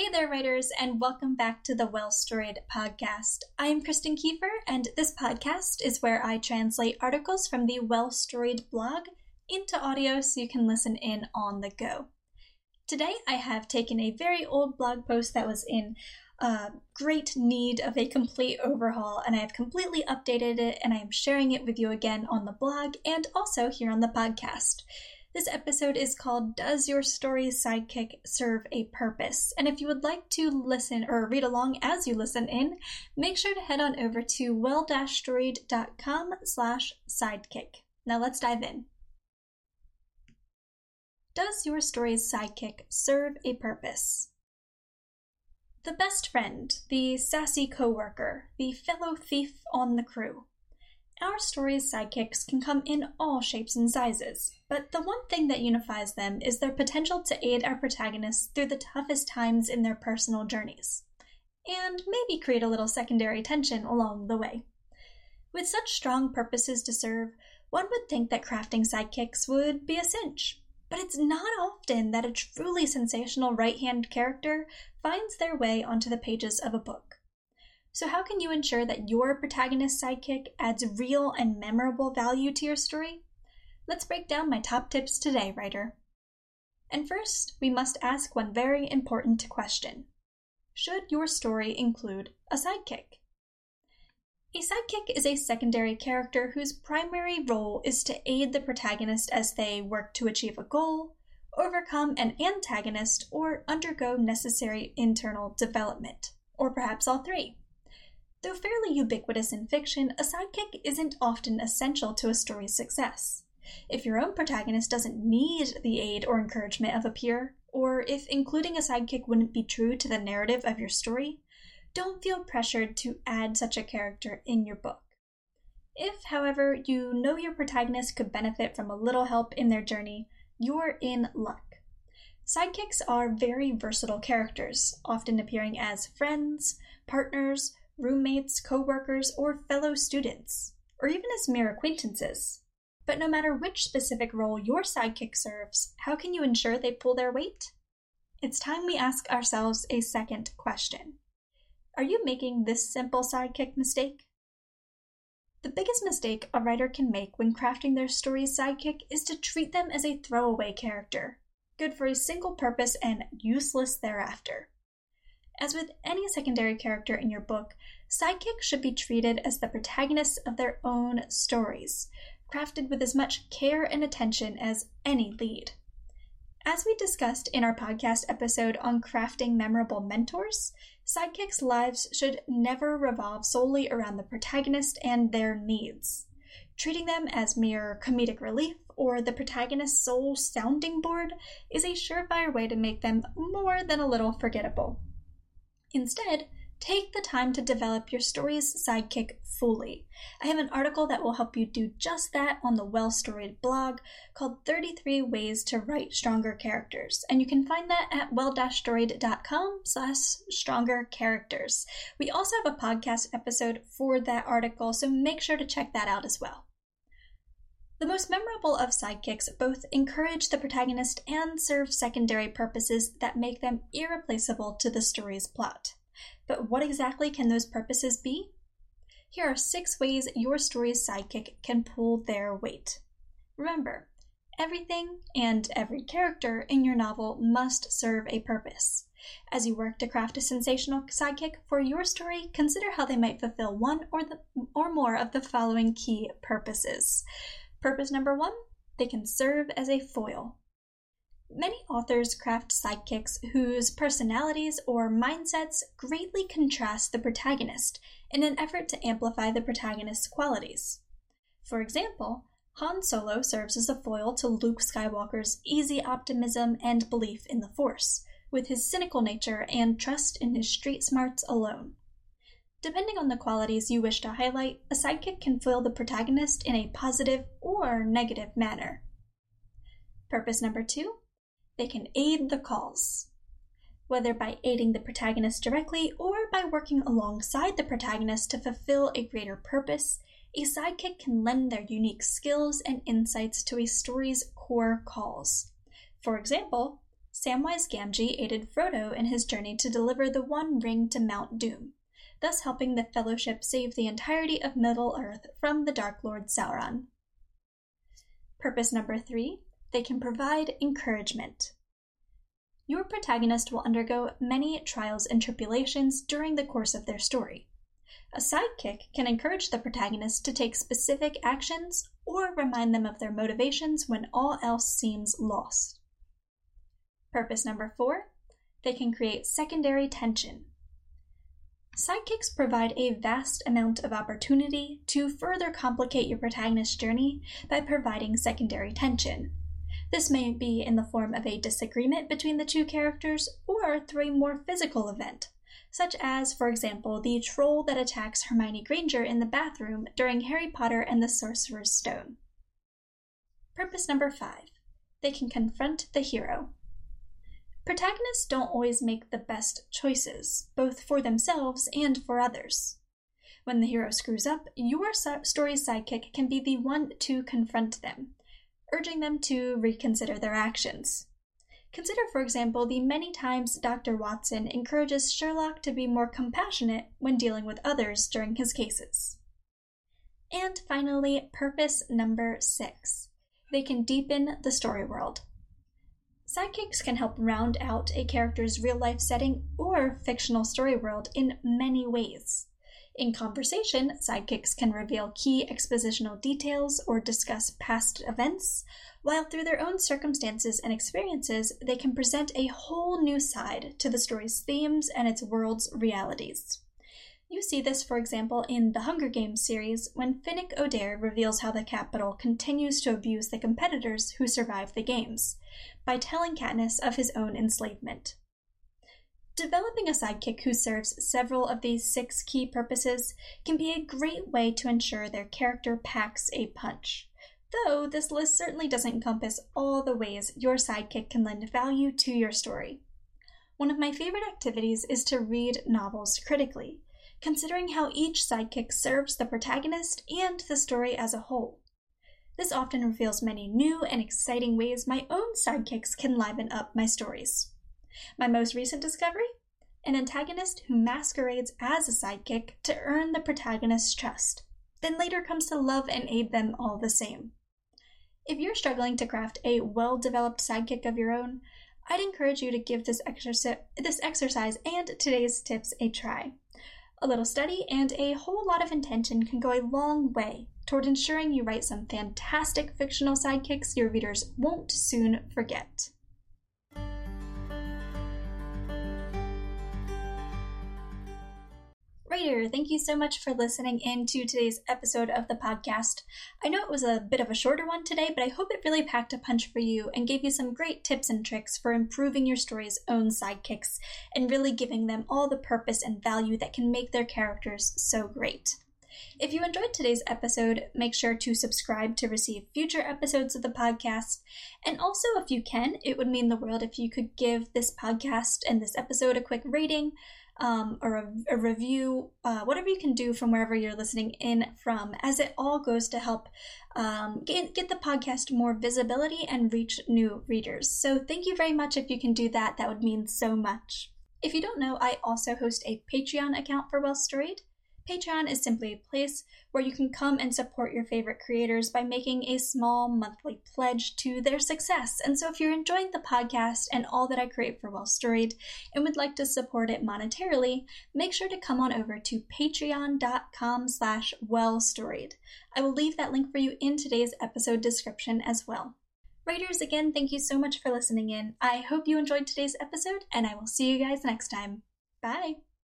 Hey there, writers, and welcome back to the Well Storied podcast. I am Kristen Kieffer, and this podcast is where I translate articles from the Well Storied blog into audio so you can listen in on the go. Today, I have taken a very old blog post that was in uh, great need of a complete overhaul, and I have completely updated it, and I am sharing it with you again on the blog and also here on the podcast. This episode is called Does Your Story's Sidekick Serve a Purpose? And if you would like to listen or read along as you listen in, make sure to head on over to well-storied.com slash sidekick. Now let's dive in. Does your story's sidekick serve a purpose? The best friend, the sassy coworker, the fellow thief on the crew. Our story's sidekicks can come in all shapes and sizes, but the one thing that unifies them is their potential to aid our protagonists through the toughest times in their personal journeys, and maybe create a little secondary tension along the way. With such strong purposes to serve, one would think that crafting sidekicks would be a cinch. But it's not often that a truly sensational right hand character finds their way onto the pages of a book. So, how can you ensure that your protagonist sidekick adds real and memorable value to your story? Let's break down my top tips today, writer. And first, we must ask one very important question Should your story include a sidekick? A sidekick is a secondary character whose primary role is to aid the protagonist as they work to achieve a goal, overcome an antagonist, or undergo necessary internal development, or perhaps all three. Though fairly ubiquitous in fiction, a sidekick isn't often essential to a story's success. If your own protagonist doesn't need the aid or encouragement of a peer, or if including a sidekick wouldn't be true to the narrative of your story, don't feel pressured to add such a character in your book. If, however, you know your protagonist could benefit from a little help in their journey, you're in luck. Sidekicks are very versatile characters, often appearing as friends, partners, roommates, co-workers, or fellow students, or even as mere acquaintances. But no matter which specific role your sidekick serves, how can you ensure they pull their weight? It's time we ask ourselves a second question. Are you making this simple sidekick mistake? The biggest mistake a writer can make when crafting their story's sidekick is to treat them as a throwaway character, good for a single purpose and useless thereafter. As with any secondary character in your book, sidekicks should be treated as the protagonists of their own stories, crafted with as much care and attention as any lead. As we discussed in our podcast episode on crafting memorable mentors, sidekicks' lives should never revolve solely around the protagonist and their needs. Treating them as mere comedic relief or the protagonist's sole sounding board is a surefire way to make them more than a little forgettable. Instead, take the time to develop your story's sidekick fully. I have an article that will help you do just that on the Well Storied blog called 33 Ways to Write Stronger Characters, and you can find that at well-storied.com slash stronger characters. We also have a podcast episode for that article, so make sure to check that out as well. The most memorable of sidekicks both encourage the protagonist and serve secondary purposes that make them irreplaceable to the story's plot. But what exactly can those purposes be? Here are six ways your story's sidekick can pull their weight. Remember, everything and every character in your novel must serve a purpose. As you work to craft a sensational sidekick for your story, consider how they might fulfill one or the or more of the following key purposes. Purpose number one they can serve as a foil. Many authors craft sidekicks whose personalities or mindsets greatly contrast the protagonist in an effort to amplify the protagonist's qualities. For example, Han Solo serves as a foil to Luke Skywalker's easy optimism and belief in the Force, with his cynical nature and trust in his street smarts alone. Depending on the qualities you wish to highlight, a sidekick can foil the protagonist in a positive or negative manner. Purpose number two they can aid the cause. Whether by aiding the protagonist directly or by working alongside the protagonist to fulfill a greater purpose, a sidekick can lend their unique skills and insights to a story's core calls. For example, Samwise Gamgee aided Frodo in his journey to deliver the One Ring to Mount Doom, thus helping the Fellowship save the entirety of Middle Earth from the Dark Lord Sauron. Purpose number three they can provide encouragement. Your protagonist will undergo many trials and tribulations during the course of their story. A sidekick can encourage the protagonist to take specific actions or remind them of their motivations when all else seems lost. Purpose number four they can create secondary tension. Sidekicks provide a vast amount of opportunity to further complicate your protagonist's journey by providing secondary tension. This may be in the form of a disagreement between the two characters or through a more physical event, such as, for example, the troll that attacks Hermione Granger in the bathroom during Harry Potter and the Sorcerer's Stone. Purpose number five they can confront the hero. Protagonists don't always make the best choices, both for themselves and for others. When the hero screws up, your story's sidekick can be the one to confront them, urging them to reconsider their actions. Consider, for example, the many times Dr. Watson encourages Sherlock to be more compassionate when dealing with others during his cases. And finally, purpose number six they can deepen the story world. Sidekicks can help round out a character's real life setting or fictional story world in many ways. In conversation, sidekicks can reveal key expositional details or discuss past events, while through their own circumstances and experiences, they can present a whole new side to the story's themes and its world's realities. You see this, for example, in the Hunger Games series when Finnick Odair reveals how the Capitol continues to abuse the competitors who survive the games by telling Katniss of his own enslavement. Developing a sidekick who serves several of these six key purposes can be a great way to ensure their character packs a punch. Though this list certainly doesn't encompass all the ways your sidekick can lend value to your story. One of my favorite activities is to read novels critically, considering how each sidekick serves the protagonist and the story as a whole. This often reveals many new and exciting ways my own sidekicks can liven up my stories. My most recent discovery? An antagonist who masquerades as a sidekick to earn the protagonist's trust, then later comes to love and aid them all the same. If you're struggling to craft a well developed sidekick of your own, I'd encourage you to give this, exerci- this exercise and today's tips a try. A little study and a whole lot of intention can go a long way toward ensuring you write some fantastic fictional sidekicks your readers won't soon forget. Writer, thank you so much for listening in to today's episode of the podcast. I know it was a bit of a shorter one today, but I hope it really packed a punch for you and gave you some great tips and tricks for improving your story's own sidekicks and really giving them all the purpose and value that can make their characters so great. If you enjoyed today's episode, make sure to subscribe to receive future episodes of the podcast. And also, if you can, it would mean the world if you could give this podcast and this episode a quick rating um, or a, a review, uh, whatever you can do from wherever you're listening in from, as it all goes to help um, get, get the podcast more visibility and reach new readers. So, thank you very much if you can do that. That would mean so much. If you don't know, I also host a Patreon account for Well Storied. Patreon is simply a place where you can come and support your favorite creators by making a small monthly pledge to their success. And so if you're enjoying the podcast and all that I create for Well Storied and would like to support it monetarily, make sure to come on over to patreon.com slash wellstoried. I will leave that link for you in today's episode description as well. Writers, again, thank you so much for listening in. I hope you enjoyed today's episode, and I will see you guys next time. Bye!